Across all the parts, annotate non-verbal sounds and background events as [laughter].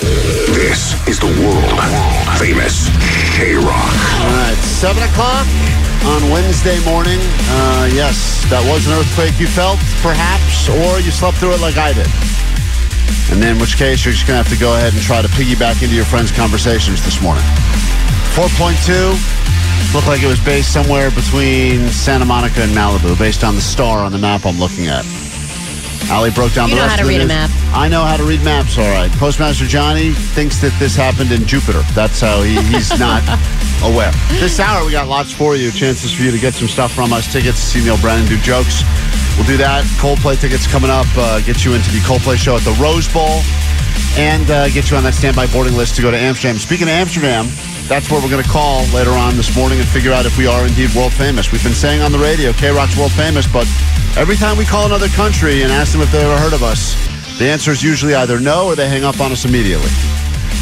This is the world famous K Rock. All right, 7 o'clock on Wednesday morning. Uh, yes, that was an earthquake you felt, perhaps, or you slept through it like I did. And then, in which case, you're just going to have to go ahead and try to piggyback into your friends' conversations this morning. 4.2 looked like it was based somewhere between Santa Monica and Malibu, based on the star on the map I'm looking at. Ali broke down You the know rest how to of the read a map. I know how to read maps, all right. Postmaster Johnny thinks that this happened in Jupiter. That's how he, he's [laughs] not aware. This hour, we got lots for you. Chances for you to get some stuff from us. Tickets to see Neal Brennan do jokes. We'll do that. Coldplay tickets coming up. Uh, get you into the Coldplay show at the Rose Bowl and uh, get you on that standby boarding list to go to Amsterdam. Speaking of Amsterdam, that's where we're going to call later on this morning and figure out if we are indeed world famous. We've been saying on the radio, K Rock's world famous, but every time we call another country and ask them if they've ever heard of us, the answer is usually either no or they hang up on us immediately.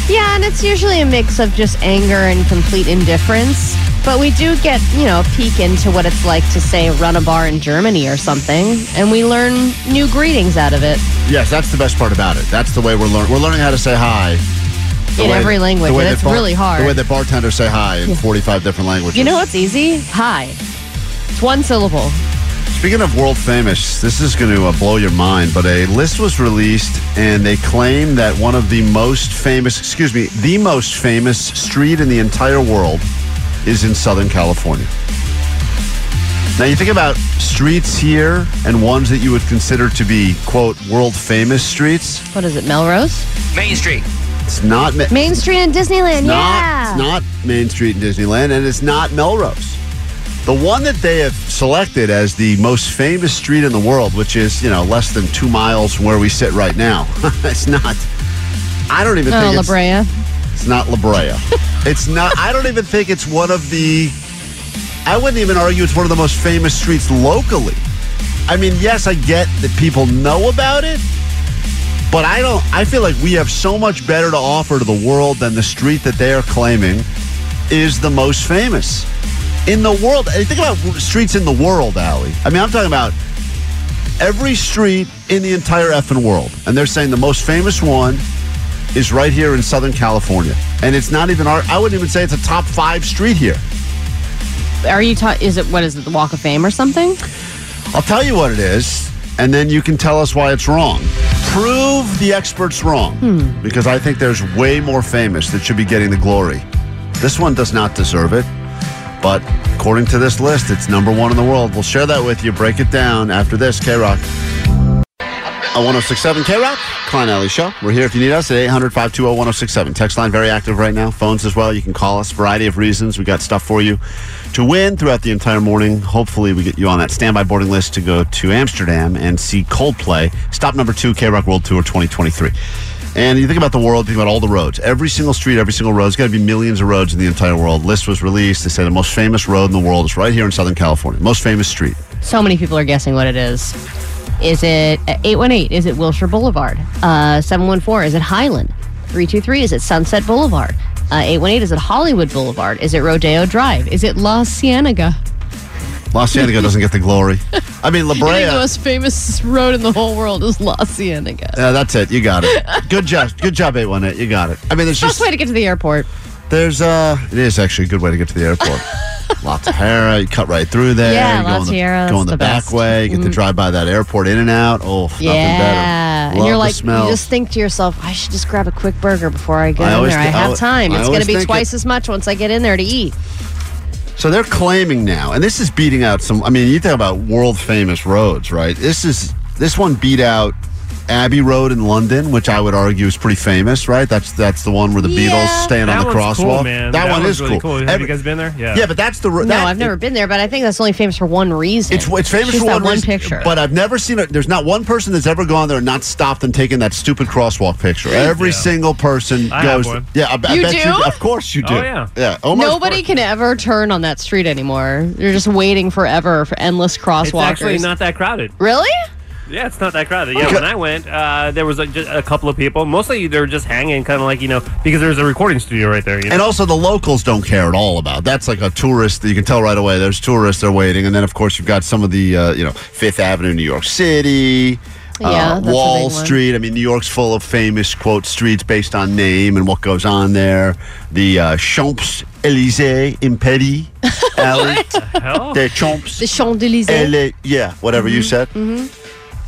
Yeah, and it's usually a mix of just anger and complete indifference. But we do get, you know, a peek into what it's like to, say, run a bar in Germany or something, and we learn new greetings out of it. Yes, that's the best part about it. That's the way we're learning. We're learning how to say hi. In way every language, and it's really hard. The way that bartenders say hi in 45 different languages. You know what's easy? Hi. It's one syllable. Speaking of world famous, this is going to uh, blow your mind, but a list was released and they claim that one of the most famous, excuse me, the most famous street in the entire world is in Southern California. Now, you think about streets here and ones that you would consider to be, quote, world famous streets. What is it, Melrose? Main Street. It's not, Ma- Main Street in Disneyland, not, yeah. it's not Main Street in Disneyland, and it's not Melrose. The one that they have selected as the most famous street in the world, which is, you know, less than two miles from where we sit right now. [laughs] it's not. I don't even Oh, think La it's, Brea. it's not La Brea. [laughs] it's not. I don't even think it's one of the. I wouldn't even argue it's one of the most famous streets locally. I mean, yes, I get that people know about it, but I don't. I feel like we have so much better to offer to the world than the street that they are claiming is the most famous in the world. And Think about streets in the world, Allie. I mean, I'm talking about every street in the entire effing world, and they're saying the most famous one is right here in Southern California, and it's not even our. I wouldn't even say it's a top five street here. Are you ta- is it what is it, the Walk of Fame or something? I'll tell you what it is, and then you can tell us why it's wrong. Prove the experts wrong, hmm. because I think there's way more famous that should be getting the glory. This one does not deserve it, but according to this list, it's number one in the world. We'll share that with you. Break it down after this. K Rock. A 1067 K Rock, Klein Ally Show. We're here if you need us at 800 520 1067. Text line very active right now. Phones as well. You can call us. Variety of reasons. We got stuff for you to win throughout the entire morning. Hopefully, we get you on that standby boarding list to go to Amsterdam and see Coldplay. Stop number two, K Rock World Tour 2023. And you think about the world, think about all the roads. Every single street, every single road. There's got to be millions of roads in the entire world. List was released. They say the most famous road in the world is right here in Southern California. Most famous street. So many people are guessing what it is. Is it uh, 818? Is it Wilshire Boulevard? Uh, 714? Is it Highland? 323? Is it Sunset Boulevard? Uh, 818? Is it Hollywood Boulevard? Is it Rodeo Drive? Is it La Cienega? Los Cienega doesn't get the glory. [laughs] I mean, La I think the most famous road in the whole world is La Cienega. Yeah, that's it. You got it. [laughs] Good job. Good job, 818. You got it. I mean, there's Best just, way to get to the airport. there's, uh, it is actually a good way to get to the airport. [laughs] La Tijera, you cut right through there. Yeah, you go La in the, Tijera, go in the, the back best. Way. You get to mm-hmm. drive by that airport in and out. Oh, nothing better. Yeah, and you're like, you just think to yourself, I should just grab a quick burger before I get I in there. I I have time. I It's going to be twice it- as much once I get in there to eat. So they're claiming now, and this is beating out some. I mean, you think about world famous roads, right? This is this one beat out Abbey Road in London, which I would argue is pretty famous, right? That's that's the one where the Yeah. Beatles stand on the crosswalk. cool, man. That, one is really cool. Have Every- you guys been there? Yeah. yeah, but that's the ro- No, I've never been there, but I think that's only famous for one reason. It's it's famous Just for that one, one reason, picture. but I've never seen it. There's not one person that's ever gone there and not stopped and taken that stupid crosswalk picture. Every Yeah. single person I have goes. one. Yeah, I, I You bet do? you. Of course you do. Oh, yeah. yeah. Omar's Nobody can ever turn on that street anymore. You're just waiting forever for endless crosswalkers. It's actually not that crowded. Really? Yeah, it's not that crowded. Yeah, Okay. when I went, uh, there was a, just a couple of people. Mostly they were just hanging, kind of like you know, because there's a recording studio right there. You know? And also, the locals don't care at all about. That's like a tourist. that You can tell right away. There's tourists. They're waiting, and then of course you've got some of the uh, you know Fifth Avenue, New York City. Yeah, uh, that's a Wall big one. Street. I mean, New York's full of famous quote streets based on name and what goes on there. The uh, Champs Elysees in Paris, [laughs] alley. Hell? The Champs The Champs Elysees. Elysees. Yeah, whatever you said.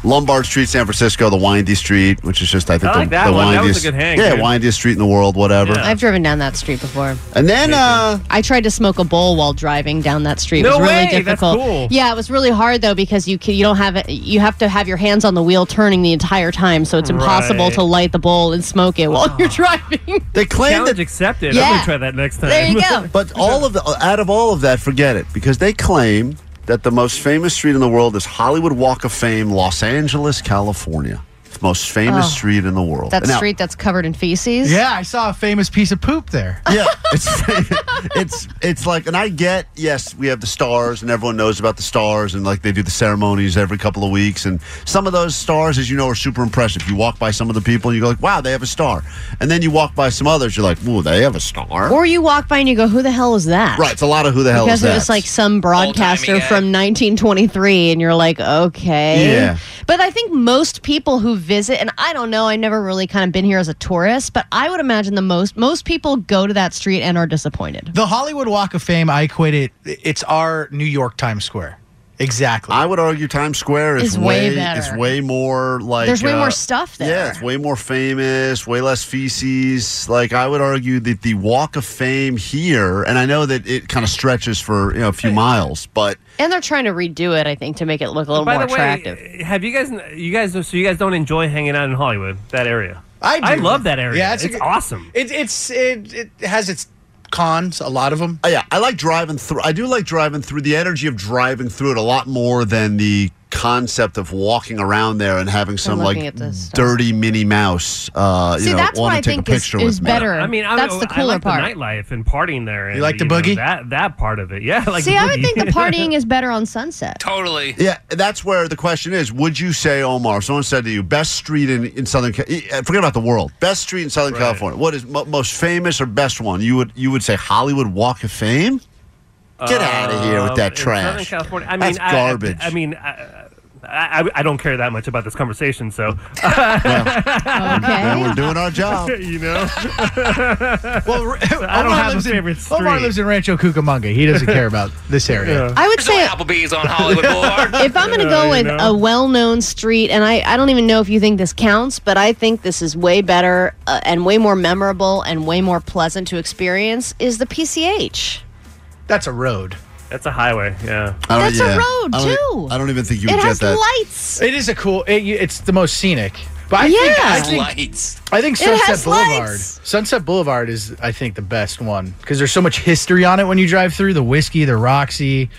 Lombard Street, San Francisco, the windy street, which is just I think I like the, that the one. That was windiest. a good hang, yeah, dude. windiest street in the world. Whatever. Yeah. I've driven down that street before. And then uh, I tried to smoke a bowl while driving down that street. No it was really way, that's difficult. cool. Yeah, it was really hard though because you can, you don't have it. You have to have your hands on the wheel turning the entire time, so it's impossible Right. to light the bowl and smoke it while you're driving. [laughs] they claim Challenge that accepted. Yeah. I'm gonna try that next time. there you go. [laughs] But all of the out of all of that, forget it because they claim that the most famous street in the world is Hollywood Walk of Fame, Los Angeles, California. It's most famous Oh. street in the world. That Now- street that's covered in feces. Yeah, I saw a famous piece of poop there. [laughs] Yeah, it's it's it's like, and I get yes, we have the stars, and everyone knows about the stars, and like they do the ceremonies every couple of weeks, and some of those stars, as you know, are super impressive. You walk by some of the people, and you go like, wow, they have a star, and then you walk by some others, you're like, whoa, they have a star. Or you walk by and you go, "Who the hell is that?" right, it's a lot of who the hell Because is that? it was like some broadcaster from 1923, and you're like, okay. Yeah. But I think most people who visit, and I don't know, I've never really kind of been here as a tourist, but I would imagine the most most people go to that street and are disappointed. The Hollywood Walk of Fame, I equate it. It's our New York Times Square. Exactly. I would argue Times Square is, Is way better. Is way more like There's way uh, more stuff there. Yeah, it's way more famous, way less feces. Like I would argue that the Walk of Fame here, and I know that it kind of stretches for you know a few miles, but And they're trying to redo it, I think, to make it look a little By more the attractive. have you guys, you guys, so you guys don't enjoy hanging out in Hollywood, that area? I do. I love that area. Yeah, it's, it's a awesome. It, it's it, it has its cons, a lot of them. uh, yeah, I like driving through. I do like driving through the energy of driving through it a lot more than the concept of walking around there and having some like looking at this stuff. dirty Minnie Mouse. Uh, See, you know, that's what I think is, is with me. better. I mean, I, that's I, the cooler I like part. the nightlife and partying there. And, like the know, boogie? that that part of it, [laughs] yeah. Like See, the I would think the partying [laughs] is better on Sunset. Totally. Yeah, that's where the question is. Would you say, Omar, someone said to you, best street in, in Southern Ca- eh, forget about the world, best street in Southern Right. California, what is mo- most famous or best one? You would you would say Hollywood Walk of Fame? Get out of here with Um, that in Southern trash. California, I mean, That's I- garbage. I, mean, I, I, I don't care that much about this conversation, so And [laughs] Okay. we're doing our job. [laughs] you know. [laughs] Well, I don't have a lives in, favorite Omar lives in Rancho Cucamonga. He doesn't care about this area. I would There's no say Applebee's on Hollywood Boulevard. if I'm going to go you with know. a well-known street, and I, I don't even know if you think this counts, but I think this is way better uh, and way more memorable and way more pleasant to experience is the PCH. That's a road. That's a highway, yeah. I don't- That's a road, I don't- too. I don't even think you It would has get that. lights. It is a cool. It, it's the most scenic. But I Yeah. think I think, lights. I think It Sunset Boulevard. lights. Sunset Boulevard is I think the best one because there's so much history on it when you drive through the whiskey, the Roxy.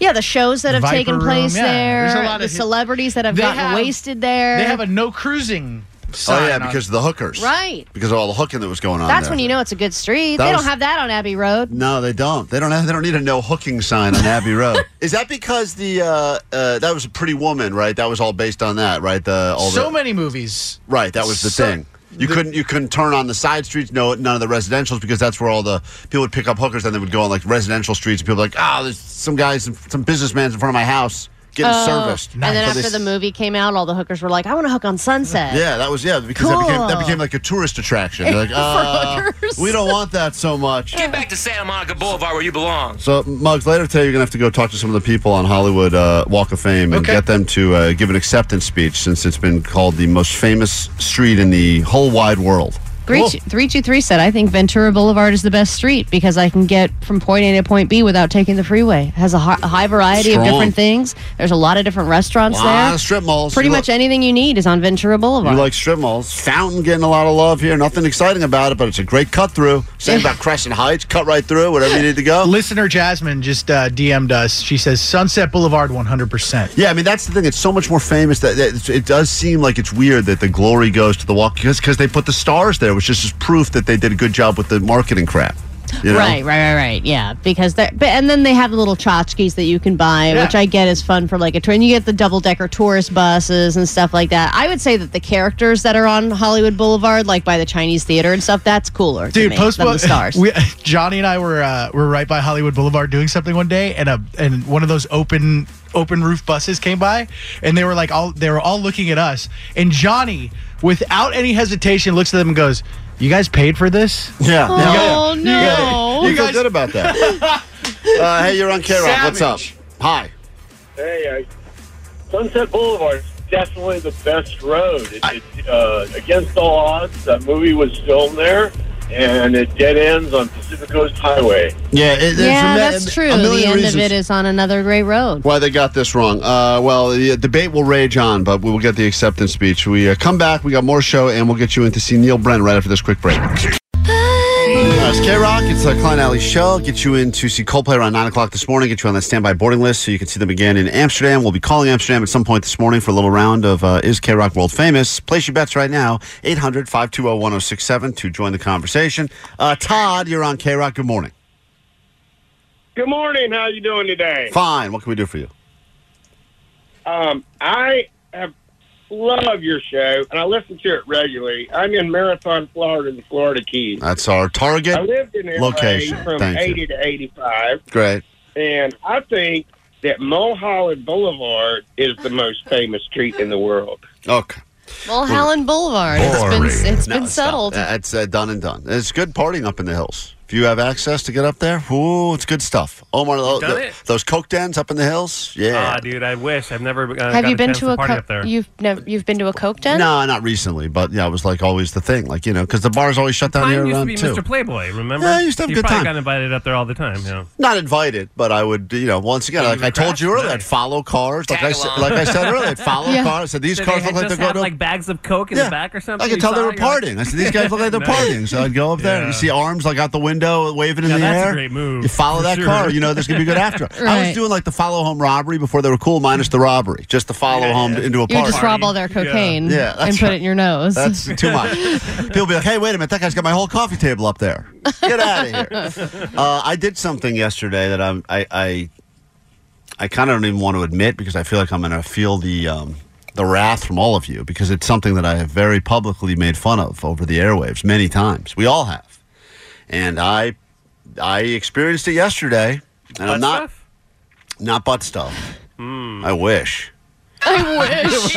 Yeah, the shows that have Viper taken Room, place yeah, there, there's a lot the of hi- celebrities that have They gotten have- wasted there. They have a no cruising. Oh yeah, on- because of the hookers. Right. Because of all the hooking that was going on. That's there. when you know it's a good street. That they was- don't have that on Abbey Road. No, they don't. They don't have. They don't need a no hooking sign on Abbey Road. [laughs] Is that because the uh, uh, that was a Pretty Woman, right? That was all based on that, right? The all so the, many movies. Right, that was the So- thing. You the- couldn't you couldn't turn on the side streets, no none of the residentials because that's where all the people would pick up hookers and they would go on like residential streets and people were like, oh, there's some guys some businessmen in front of my house. Getting Oh, serviced. And then So after they- the movie came out, all the hookers were like, "I want to hook on Sunset." Yeah, that was yeah because that, became, that became like a tourist attraction. They're like, [laughs] uh, hookers. we don't want that so much. Get back to Santa Monica Boulevard where you belong. So, Muggs, later today, you're going to have to go talk to some of the people on Hollywood uh, Walk of Fame and Okay. get them to uh, give an acceptance speech since it's been called the most famous street in the whole wide world. Three two three two three said, "I think Ventura Boulevard is the best street because I can get from point A to point B without taking the freeway. It has a, hi- a high variety Strong. of different things. There's a lot of different restaurants A lot there. of strip malls. Pretty You much li- anything you need is on Ventura Boulevard. You like strip malls. Fountain getting a lot of love here. Nothing exciting about it, but it's a great cut through. Same about Crescent Heights. Cut right through, whatever you need to go. Listener Jasmine just uh, DM'd us. She says Sunset Boulevard 100%. Yeah, I mean that's the thing. It's so much more famous that, that it does seem like it's weird that the glory goes to the walk because because they put the stars there, is just proof that they did a good job with the marketing crap. You know? Right, right, right, right. Yeah, because they but and then they have the little tchotchkes that you can buy, Yeah. which I get is fun for like a tour. And you get the double decker tourist buses and stuff like that. I would say that the characters that are on Hollywood Boulevard, like by the Chinese theater and stuff, that's cooler Dude, post than the stars. [laughs] We, Johnny and I were uh, were right by Hollywood Boulevard doing something one day, and a and one of those open open roof buses came by, and they were like all they were all looking at us, and Johnny, without any hesitation, looks at them and goes, "You guys paid for this?" Yeah. Oh, yeah. no. You You feel guys- good about that. [laughs] uh, hey, you're on K Rock. What's up? Hi. Hey, uh, Sunset Boulevard is definitely the best road. It, it's uh, against all odds. That movie was filmed there, and it dead ends on Pacific Coast Highway. Yeah, it, yeah, a that's a true. The million end of it is on another great road. why they got this wrong. Uh, well, the debate will rage on, but we will get the acceptance speech. We uh, come back. We got more show, and we'll get you in to see Neil Brent right after this quick break. It's K Rock. It's a Klein Ally show. Get you in to see Coldplay around 9 o'clock this morning. Get you on that standby boarding list so you can see them again in Amsterdam. We'll be calling Amsterdam at some point this morning for a little round of uh, Is K Rock World Famous? Place your bets right now. 800 520 1067 to join the conversation. Uh, Todd, you're on K Rock. Good morning. Good morning. How you doing today? Fine. What can we do for you? Um, I have love your show, and I listen to it regularly. I'm in Marathon, Florida, the Florida Keys. That's our target. I lived in LA Location. from Thank you. 80 to 85. Great. And I think that Mulholland Boulevard is the most famous street in the world. Okay. Well, Helen Boulevard. It's been it's No, been settled. It's uh, done and done. It's good partying up in the hills. If you have access to get up there, ooh, it's good stuff. Omar, those, done it? those coke dens up in the hills, yeah. Ah, dude, I wish I've never. Uh, Have got you been chance to a party co- up there? you've never you've been to a coke den? no, not recently, but yeah, it was like always the thing, like you know, because the bars always shut down Mine here used to around be two. Mr. Playboy. Remember? Yeah, I used to have a you good probably time. got invited up there all the time. You know. Not invited, but I would, you know, once again, like I told you earlier, I'd follow cars, like I Tag said, along. like I said earlier, I'd follow Yeah. cars. I said these Did cars they look like just they're have going to like bags of coke in the back or something. I could You tell they saw? were You're like- partying. I said, these guys look like they're Nice. partying. So I'd go up there. Yeah. You see arms like out the window waving in Yeah, the that's a air. great move, You follow that sure. car. You know there's going to be good after. [laughs] I was doing like the follow home robbery before they were cool, minus the robbery. Just the follow Yeah, home yeah. into a party. You party. just rob all their cocaine Yeah, that's and put right. it in your nose. That's too much. [laughs] People be like, hey, wait a minute. That guy's got my whole coffee table up there. Get out of here. [laughs] Uh, I did something yesterday that I'm, I, I, I kind of don't even want to admit because I feel like I'm going to feel the, um, the wrath from all of you because it's something that I have very publicly made fun of over the airwaves many times. We all have. And I, I experienced it yesterday. And I'm Butt not, stuff? not butt stuff. I wish. I [laughs] wish.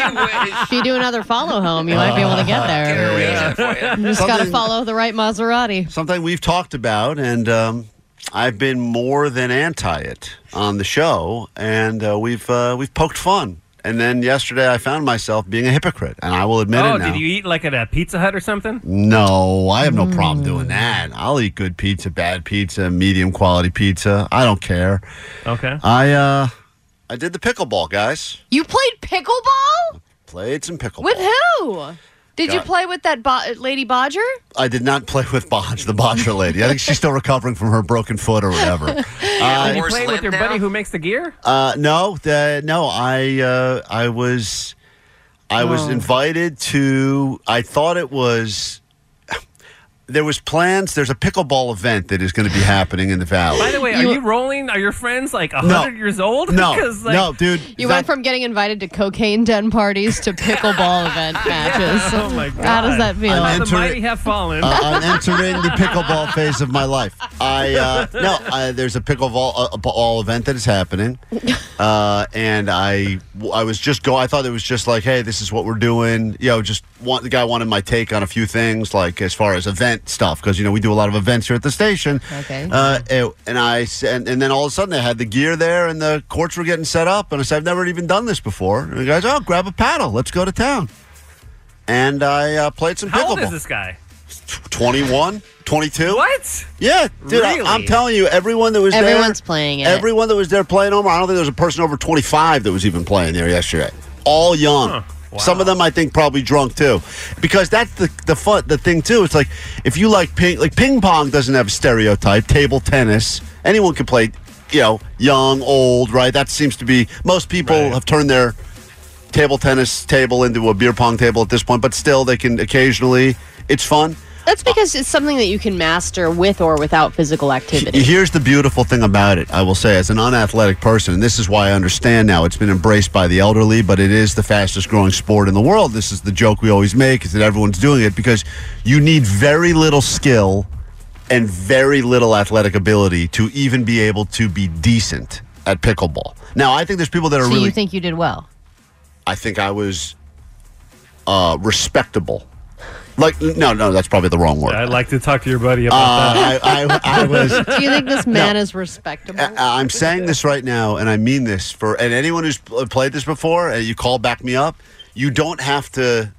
If you do another follow home, you might be able to get there. arrange that for you. You just got to follow the right Maserati. something we've talked about, and um, I've been more than anti it on the show, and uh, we've uh, we've poked fun. And then yesterday, I found myself being a hypocrite, and I will admit Oh, it now. did you eat like at a Pizza Hut or something? no, I have no problem doing that. I'll eat good pizza, bad pizza, medium quality pizza. I don't care. Okay. I uh, I did the pickleball, guys. You played pickleball Played some pickleball. with who? Did you play with that bo- lady Bodger? I did not play with Bodge, the Bodger lady. I think she's still recovering from her broken foot or whatever. [laughs] Did Uh, you play with limp your now? buddy who makes the gear? Uh, no, the, no. I uh, I was I was Oh. invited to. I thought it was. There was plans. There's a pickleball event that is going to be happening in the valley. By the way, are You- you rolling? Are your friends like No. hundred years old? no, [laughs] 'Cause, like, no, dude. You that- went from getting invited to cocaine den parties to pickleball event [laughs] matches. Oh my god! How does that feel? I'm The entering- mighty have fallen. Uh, I'm entering the pickleball phase of my life. I uh, no, uh, there's a pickleball uh, ball event that is happening, [laughs] uh, and I I was just go. I thought it was just like, hey, this is what we're doing. You know, just want the guy wanted my take on a few things, like as far as event stuff, because you know we do a lot of events here at the station. Okay. Uh, and- I and, and then all of a sudden they had the gear there and the courts were getting set up, and I said, I've never even done this before. And the guys, oh, grab a paddle, let's go to town. And I uh, played some How pickleball. old is this guy? 21, 22. What? Yeah, dude, I, Really? am telling you, everyone that was Everyone's there, playing it. Everyone that was there playing Omar. I don't think there was a person over 25 that was even playing there yesterday. All young. Wow. Some of them, I think, probably drunk too, because that's the the fun. The thing too, it's like if you like ping, like ping pong doesn't have a stereotype. Table tennis, anyone can play. You know, young, old, right? That seems to be most people Right. have turned their table tennis table into a beer pong table at this point, but still, they can occasionally. It's fun. That's because it's something that you can master with or without physical activity. Here's the beautiful thing about it, I will say, as an unathletic person, and this is why I understand now it's been embraced by the elderly, but it is the fastest growing sport in the world. This is the joke we always make, is that everyone's doing it because you need very little skill and very little athletic ability to even be able to be decent at pickleball. Now, I think there's people that are So really. you think you did well? I think I was uh, respectable. Like, no, no, that's probably the wrong word. I'd like to talk to your buddy about Uh, that. I, I, I [laughs] was. Do you think this man is respectable? I- I'm saying this right now, and I mean this for and anyone who's pl- played this before, and you call back me up. You don't have to.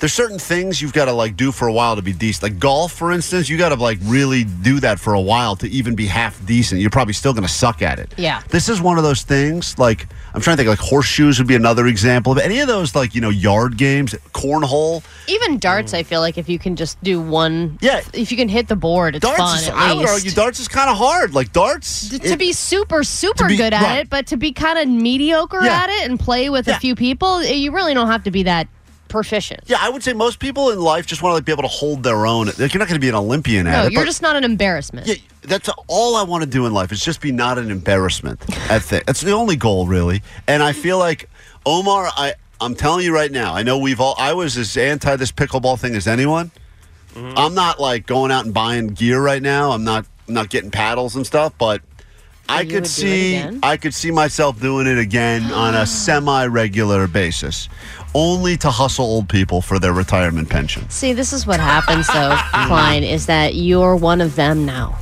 There's certain things you've got to like do for a while to be decent. Like golf, for instance, you got to like really do that for a while to even be half decent. You're probably still going to suck at it. Yeah. This is one of those things. Like I'm trying to think. Like horseshoes would be another example of any of those. Like you know, yard games, cornhole. Even darts, I feel like if you can just do one, Yeah. if you can hit the board, it's Darts. fun. is, I would argue darts is kind of hard. Like darts. to, to it- be super super be- good at right. it but to be kind of mediocre Yeah. at it and play with Yeah. a few people eh, you really don't have to be that proficient Yeah, I would say most people in life just want to like, be able to hold their own. Like, you're not going to be an Olympian at no it. you're but- just not an embarrassment Yeah, that's all I want to do in life is just be not an embarrassment. at thi- That's the only goal, really. And I feel like Omar, I I'm telling you right now. I know we've all. I was as anti this pickleball thing as anyone. Mm-hmm. I'm not like going out and buying gear right now. I'm not I'm not getting paddles and stuff, but. I could would do it see? I could see myself doing it again [gasps] on a semi-regular basis, only to hustle old people for their retirement pension. see this is what happens though [laughs] mm-hmm. klein is that you're one of them now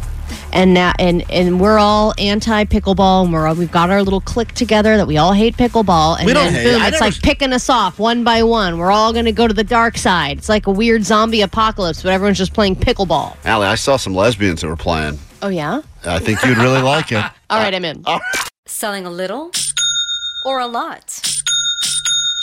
and now and and we're all anti pickleball and we're all, we've got our little clique together that we all hate pickleball and We don't then hate it. boom I it's never like picking us off one by one we're all going to go to the dark side it's like a weird zombie apocalypse but everyone's just playing pickleball Allie, I saw some lesbians that were playing. oh yeah I think you'd really like it. [laughs] all right i'm in [laughs] Selling a little or a lot?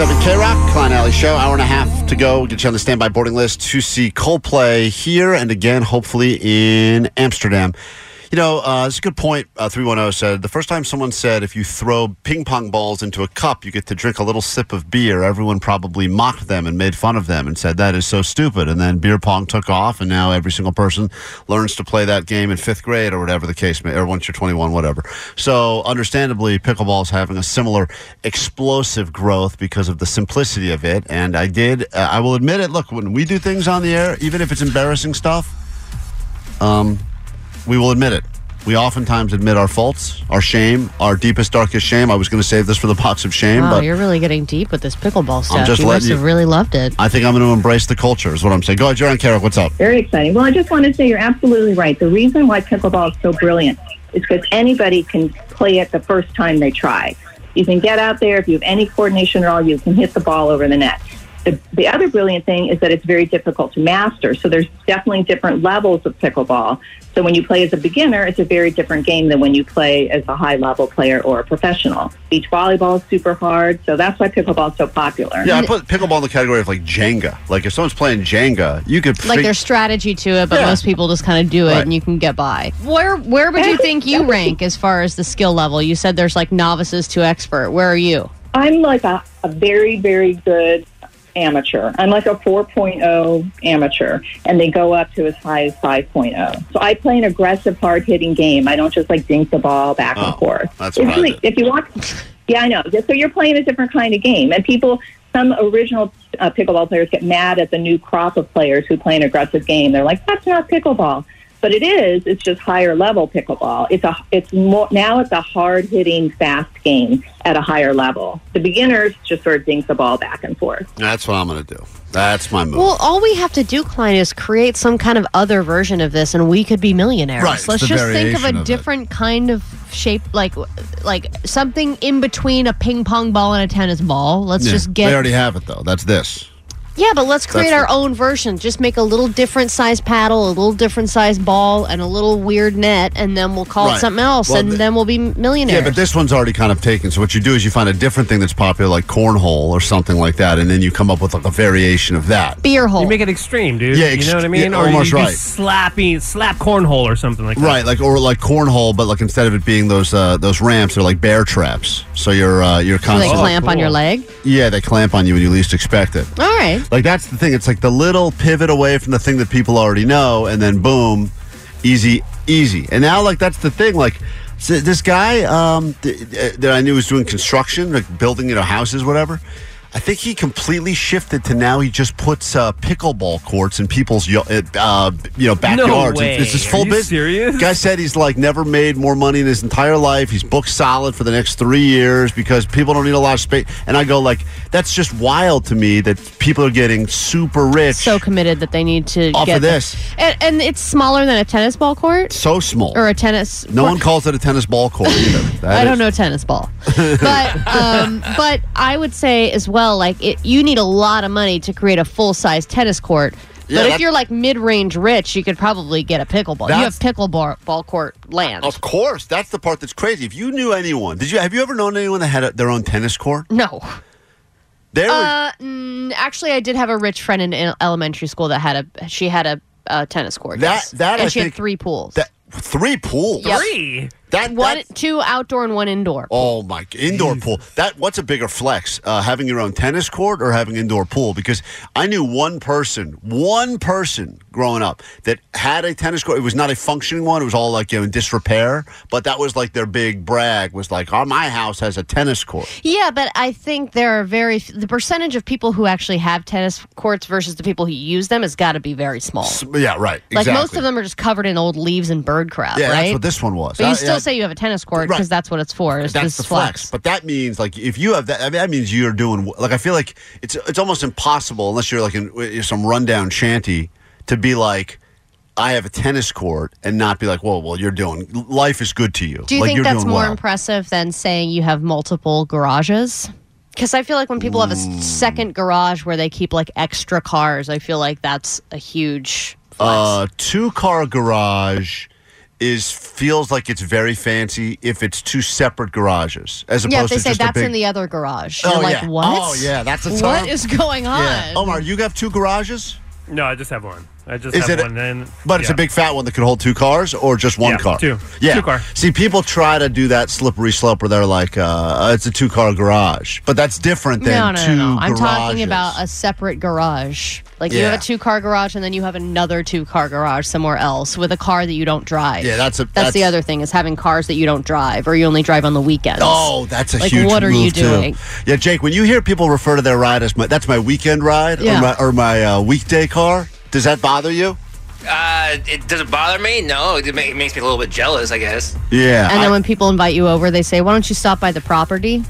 67 K Rock, Klein Ally Show. Hour and a half to go. Get you on the standby boarding list to see Coldplay here and again, hopefully in Amsterdam. You know, uh, it's a good point. Uh, 310 said the first time someone said if you throw ping pong balls into a cup, you get to drink a little sip of beer, everyone probably mocked them and made fun of them and said that is so stupid. And then beer pong took off, and now every single person learns to play that game in fifth grade or whatever the case may or once you're 21, whatever. So, understandably, pickleball is having a similar explosive growth because of the simplicity of it. And I did, uh, I will admit it. Look, when we do things on the air, even if it's embarrassing stuff, um, we will admit it. We oftentimes admit our faults, our shame, our deepest, darkest shame. I was going to save this for the [laughs] box of shame, Wow, but you're really getting deep with this pickleball stuff. just you letting must you- have really loved it. I think I'm going to embrace the culture, is what I'm saying. Go ahead, Jaron Carrick. What's up? Very exciting. Well, I just want to say you're absolutely right. The reason why pickleball is so brilliant is because anybody can play it the first time they try. You can get out there if you have any coordination at all. You can hit the ball over the net. The, the other brilliant thing is that it's very difficult to master. So there's definitely different levels of pickleball. So when you play as a beginner, it's a very different game than when you play as a high level player or a professional. Beach volleyball is super hard. So that's why pickleball is so popular. Yeah, I put pickleball in the category of like Jenga. Like if someone's playing Jenga, you could Like fig- there's strategy to it, but Yeah. most people just kind of do it Right. and you can get by. Where where would you [laughs] think you rank as far as the skill level? You said there's like novices to expert. Where are you? I'm like a, a very, very good amateur. I'm like a 4.0 amateur, and they go up to as high as 5.0. So I play an aggressive, hard hitting game. I don't just like dink the ball back Oh, and forth. that's It's really, if you want, [laughs] yeah, I know. So you're playing a different kind of game, and people. Some original uh, pickleball players get mad at the new crop of players who play an aggressive game. They're like, "That's not pickleball," but it is. It's just higher level pickleball. It's a. It's more now. It's a hard hitting, fast game at a higher level. The beginners just sort of dink the ball back and forth. That's what I'm going to do. That's my move. Well, all we have to do, Klein, is create some kind of other version of this, and we could be millionaires. Right, Let's just think of a of it. different kind of shape, like like something in between a ping pong ball and a tennis ball. Let's Yeah, just get They already have it though. That's this. Yeah, but let's create That's our own version. Just make a little different size paddle, a little different size ball, and a little weird net, and then we'll call Right. it something else, Well, and th- then we'll be millionaires. Yeah, but this one's already kind of taken. So what you do is you find a different thing that's popular, like cornhole or something like that, and then you come up with like a variation of that. beer hole. You make it extreme, dude. Yeah, you know what I mean? yeah, or almost you do right. slapping, slap cornhole or something like that. Right, like or like cornhole, but like instead of it being those uh, those ramps, they're like bear traps. So you're uh, you're Do they constantly clamp on cool. your leg. yeah, they clamp on you when you least expect it. All right. [laughs] Like that's the thing. It's like the little pivot away from the thing that people already know, and then boom, easy, easy. And now, like that's the thing. Like s- this guy um, th- uh, that I knew was doing construction, like building, you know, houses, whatever. I think he completely shifted to now he just puts uh, pickleball courts in people's uh, you know backyards. way. It's his Are full you business. serious? Guy said he's like never made more money in his entire life. He's booked solid for the next three years because people don't need a lot of space. And I go like, that's just wild to me that people are getting super rich. So committed that they need to Off get of the- this. and, and it's smaller than a tennis ball court so small. or a tennis. no court. one calls it a tennis ball court either. [laughs] That I don't know tennis ball, but um, [laughs] but I would say as well, like it, you need a lot of money to create a full size tennis court. Yeah, but if you're like mid range rich, you could probably get a pickleball. You have pickleball ball court land. Of course, that's the part that's crazy. If you knew anyone, did you have you ever known anyone that had a, their own tennis court? No. There Uh, mm, actually, I did have a rich friend in el- elementary school that had a. She had a, a tennis court. That- yes. that and I she think- had three pools. that three pools. Yep. Three. That one, that- two outdoor and one indoor. Oh my! Indoor pool. That what's a bigger flex? Uh, having your own tennis court or having indoor pool? Because I knew one person, one person growing up that had a tennis court. It was not a functioning one. It was all like you know in disrepair. But that was like their big brag. Was like, oh, my house has a tennis court. Yeah, but I think there are very the percentage of people who actually have tennis courts versus the people who use them has got to be very small. Yeah, right. Like exactly. most of them are just covered in old leaves and bird crap, Yeah, right? that's what this one was. but you still say you have a tennis court Right. because that's what it's for. Is that's the flex. flex? But that means like if you have that, I mean, that means you're doing like I feel like it's it's almost impossible unless you're like in some rundown shanty to be like. I have a tennis court and not be like, whoa, well, you're doing life is good to you. Do you like, think you're that's more well. impressive than saying you have multiple garages? Because I feel like when people have a Mm. second garage where they keep like extra cars, I feel like that's a huge. Flex. Uh, two car garage is feels like it's very fancy if it's two separate garages as opposed yeah, if they to say just a that's big. in the other garage. Oh, You're like, yeah. what? Oh, yeah, that's a What term. is going on? yeah. Omar, you have two garages. No, I just have one. I just Is have it? one. And, but it's a big fat one that could hold two cars, or just one Yeah, car. two. Yeah, Two car. See, people try to do that slippery slope where they're like, uh, "It's a two car garage," but that's different than No, no, two no, no. I'm talking about a separate garage. Like you Yeah. have a two car garage and then you have another two car garage somewhere else with a car that you don't drive. Yeah, that's a- that's, that's- the other thing is having cars that you don't drive or you only drive on the weekends. Oh, that's a Like, huge what are move you too. doing? Yeah, Jake. When you hear people refer to their ride as my that's my weekend ride Yeah. or my or my uh, weekday car, does that bother you? Uh, it doesn't bother me. No, it, ma- it makes me a little bit jealous, I guess. Yeah. And then I- when people invite you over, they say, "Why don't you stop by the property?"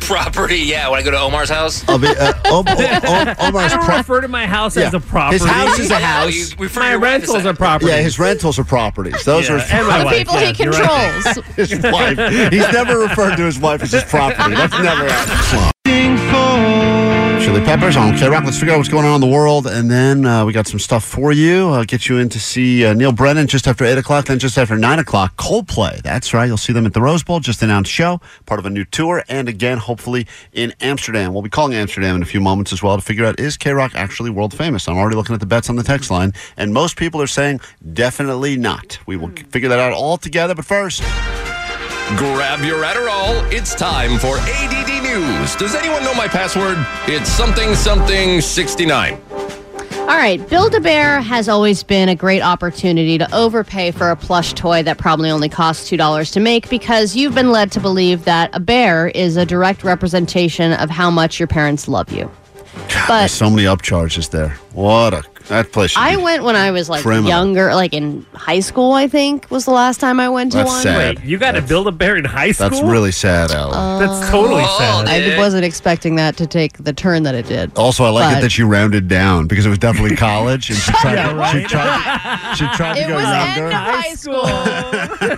Property, yeah. When I go to Omar's house. I'll be, uh, Om- Om- Om- Omar's [laughs] I don't pro- refer to my house Yeah. as a property. His house is a house. you refer my your wife as rentals that. are property. Yeah, his rentals are properties. Those Yeah, are and my The wife, people he yes, you're right. controls. [laughs] his wife. He's never referred to his wife as his property. That's never happened. Chili Peppers on K Rock. Let's figure out what's going on in the world, and then uh, we got some stuff for you. I'll get you in to see uh, Neal Brennan just after eight o'clock, then just after nine o'clock. Coldplay. That's right. You'll see them at the Rose Bowl, just announced show, part of a new tour, and again, hopefully in Amsterdam. We'll be calling Amsterdam in a few moments as well to figure out is K Rock actually world famous. I'm already looking at the bets on the text line, and most people are saying definitely not. We will figure that out all together, but first. Grab your Adderall. It's time for ADD News. Does anyone know my password? It's something something 69. All right, Build a Bear has always been a great opportunity to overpay for a plush toy that probably only costs $2 to make because you've been led to believe that a bear is a direct representation of how much your parents love you. There's But so many upcharges there. What a that place. I went when I was like criminal. younger, like in high school, I think was the last time I went to That's one. sad. Wait, you got to build a bear in high school? That's really sad, Alan. Uh, that's totally Oh, sad. I wasn't expecting that to take the turn that it did. also, I like but- it that you rounded down because it was definitely [laughs] college, and she tried, Yeah, to, right. she tried, she [laughs] tried to It go was younger. end of high school. [laughs]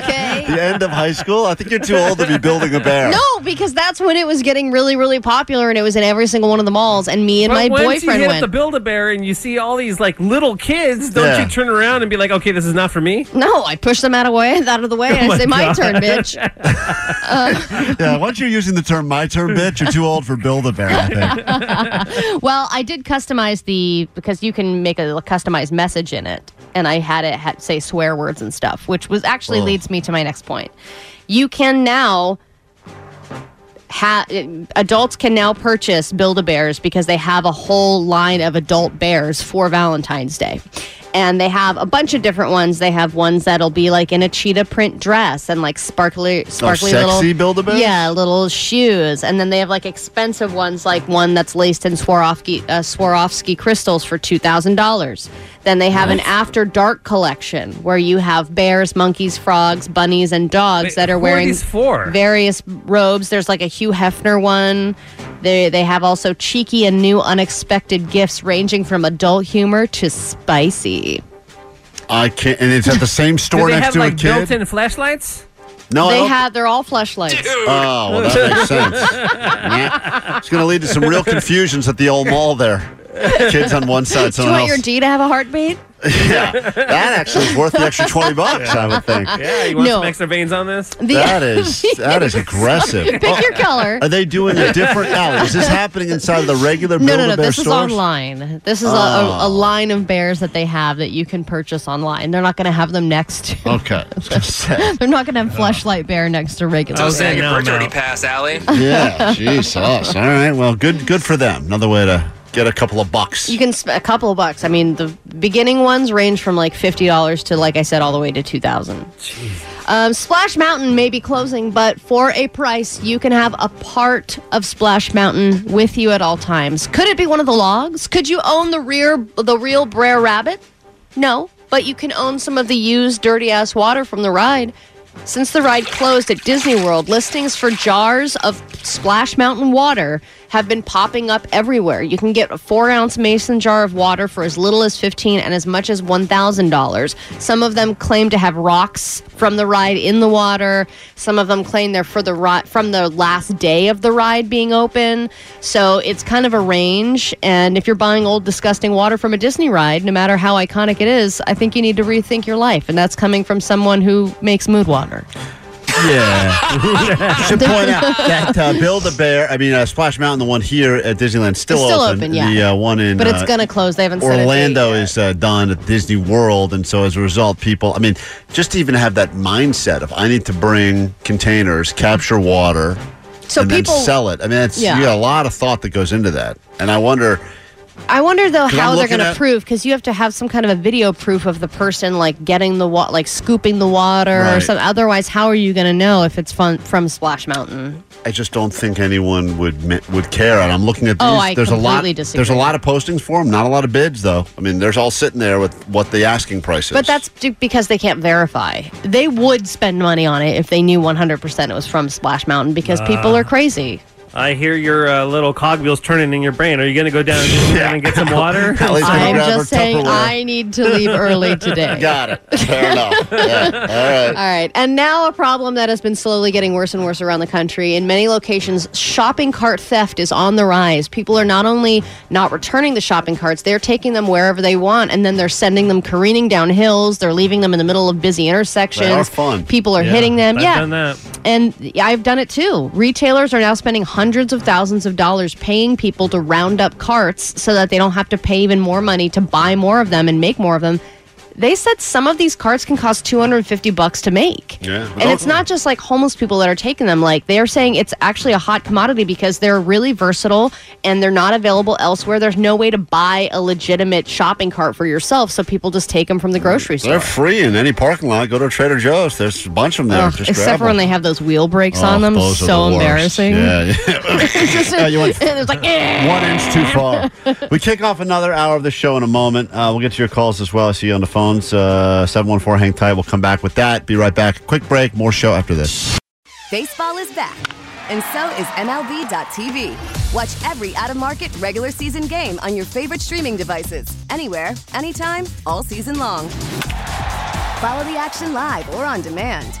okay. the end of high school. I think you're too old to be building a bear. No, because that's when it was getting really, really popular, and it was in every single one of the malls. And me and But my once boyfriend you hit went. the Build a Bear and you see all these like little kids, don't Yeah. you turn around and be like, okay, this is not for me? no, I push them out of way, out of the way, and [laughs] oh I my say, "My turn, bitch." [laughs] Uh, yeah, once you're using the term "my turn, bitch," you're too old for build a bear. I think. [laughs] Well, I did customize the because you can make a customized message in it, and I had it had, say swear words and stuff, which was actually Oh. leads me to my next point. You can now. Ha- adults can now purchase Build a Bears because they have a whole line of adult bears for Valentine's Day. And they have a bunch of different ones. They have ones that'll be like in a cheetah print dress and like sparkly, sparkly sexy little Build-A-Bears? Yeah, little shoes. And then they have like expensive ones, like one that's laced in Swarovski, uh, Swarovski crystals for two thousand dollars. Then they have an after dark collection where you have bears, monkeys, frogs, bunnies, and dogs Wait, that are who are wearing for? various robes. There's like a Hugh Hefner one. They they have also cheeky and new unexpected gifts ranging from adult humor to spicy. I can't, and it's at the same store they next have to like a kid. built-in flashlights? no, they don't- have they're all flashlights. Oh, well, that makes sense. [laughs] Yeah. It's going to lead to some real confusions at the old mall there. [laughs] Kids on one side, Do you someone want else. your D to have a heartbeat? yeah, that actually is worth the extra twenty bucks. I would think. Yeah, you want No. some extra veins on this? The- That is [laughs] that is aggressive. Pick Oh, your color. Are they doing a different now? Is this happening inside of the regular No, no, no. Build-A-Bear This is stores? online. This is a, Oh. a, a oh. line of bears that they have that you can purchase online. They're not going to have them next to. [laughs] Okay. They're not going to have fleshlight bear next to regular. So sad Okay, your no, birthday no. already passed, Allie. Yeah. Jesus. All right. Well, good. Good for them. Another way to get a couple of bucks. You can spend a couple of bucks. I mean, the beginning ones range from like fifty dollars to, like I said, all the way to two thousand. Um, Splash Mountain may be closing, but for a price, you can have a part of Splash Mountain with you at all times. Could it be one of the logs? Could you own the rear, the real Brer Rabbit? No, but you can own some of the used dirty ass water from the ride. Since the ride closed at Disney World, listings for jars of Splash Mountain water have been popping up everywhere. You can get a four ounce mason jar of water for as little as fifteen and as much as one thousand dollars. Some of them claim to have rocks from the ride in the water. Some of them claim they're for the ri- from the last day of the ride being open. So it's kind of a range. And if you're buying old disgusting water from a Disney ride, no matter how iconic it is, I think you need to rethink your life. And that's coming from someone who makes mood water. Yeah. [laughs] Should point out that uh, Build a Bear, I mean, uh, Splash Mountain, the one here at Disneyland, still, It's still open. open, yeah. The uh, one in But it's uh, gonna close. They haven't set a date Orlando yet. is uh, done at Disney World, and so as a result, people. I mean, just to even have that mindset of I need to bring containers, capture water, So and people- then sell it. I mean, it's Yeah. you got a lot of thought that goes into that, and I wonder. I wonder though I'm how they're going to at- prove because you have to have some kind of a video proof of the person like getting the water, like scooping the water or Right. something. Otherwise, how are you going to know if it's fun from Splash Mountain? I just don't think anyone would mi- would care. And I'm looking at these. Oh, I there's a lot. completely disagree. There's a lot of postings for them. Not a lot of bids, though. I mean, there's all sitting there with what the asking price is. But that's d- because they can't verify. They would spend money on it if they knew 100% it was from Splash Mountain because people Ah. are crazy. I hear your uh, little cogwheels turning in your brain. Are you going to go down [laughs] and get some water? [laughs] I'm just saying I need to leave early [laughs] today. Got it. Fair enough. Yeah. All right. All right. And now a problem that has been slowly getting worse and worse around the country. In many locations, shopping cart theft is on the rise. People are not only not returning the shopping carts, they're taking them wherever they want and then they're sending them careening down hills. They're leaving them in the middle of busy intersections. They are fun. People are Yeah, hitting them. I've yeah. done that. And I've done it too. Retailers are now spending hundreds of thousands of dollars paying people to round up carts so that they don't have to pay even more money to buy more of them and make more of them. They said some of these carts can cost 250 bucks to make. Yeah. And it's not just like homeless people that are taking them. Like they are saying it's actually a hot commodity because they're really versatile and they're not available elsewhere. There's no way to buy a legitimate shopping cart for yourself, so people just take them from the grocery store. They're free in any parking lot. Go to Trader Joe's. There's a bunch of them there. Ugh, Just except for when they have those wheel brakes Oh, on them. So the embarrassing. Yeah, [laughs] yeah. It's just- Yeah, you went [laughs] and like, eh. one inch too far. [laughs] we kick off another hour of the show in a moment. Uh, we'll get to your calls as well. I see you on the phones. Uh, 714 hang tight. We'll come back with that. Be right back. Quick break. More show after this. Baseball is back, and so is MLB.tv. Watch every out of market regular season game on your favorite streaming devices, anywhere, anytime, all season long. Follow the action live or on demand.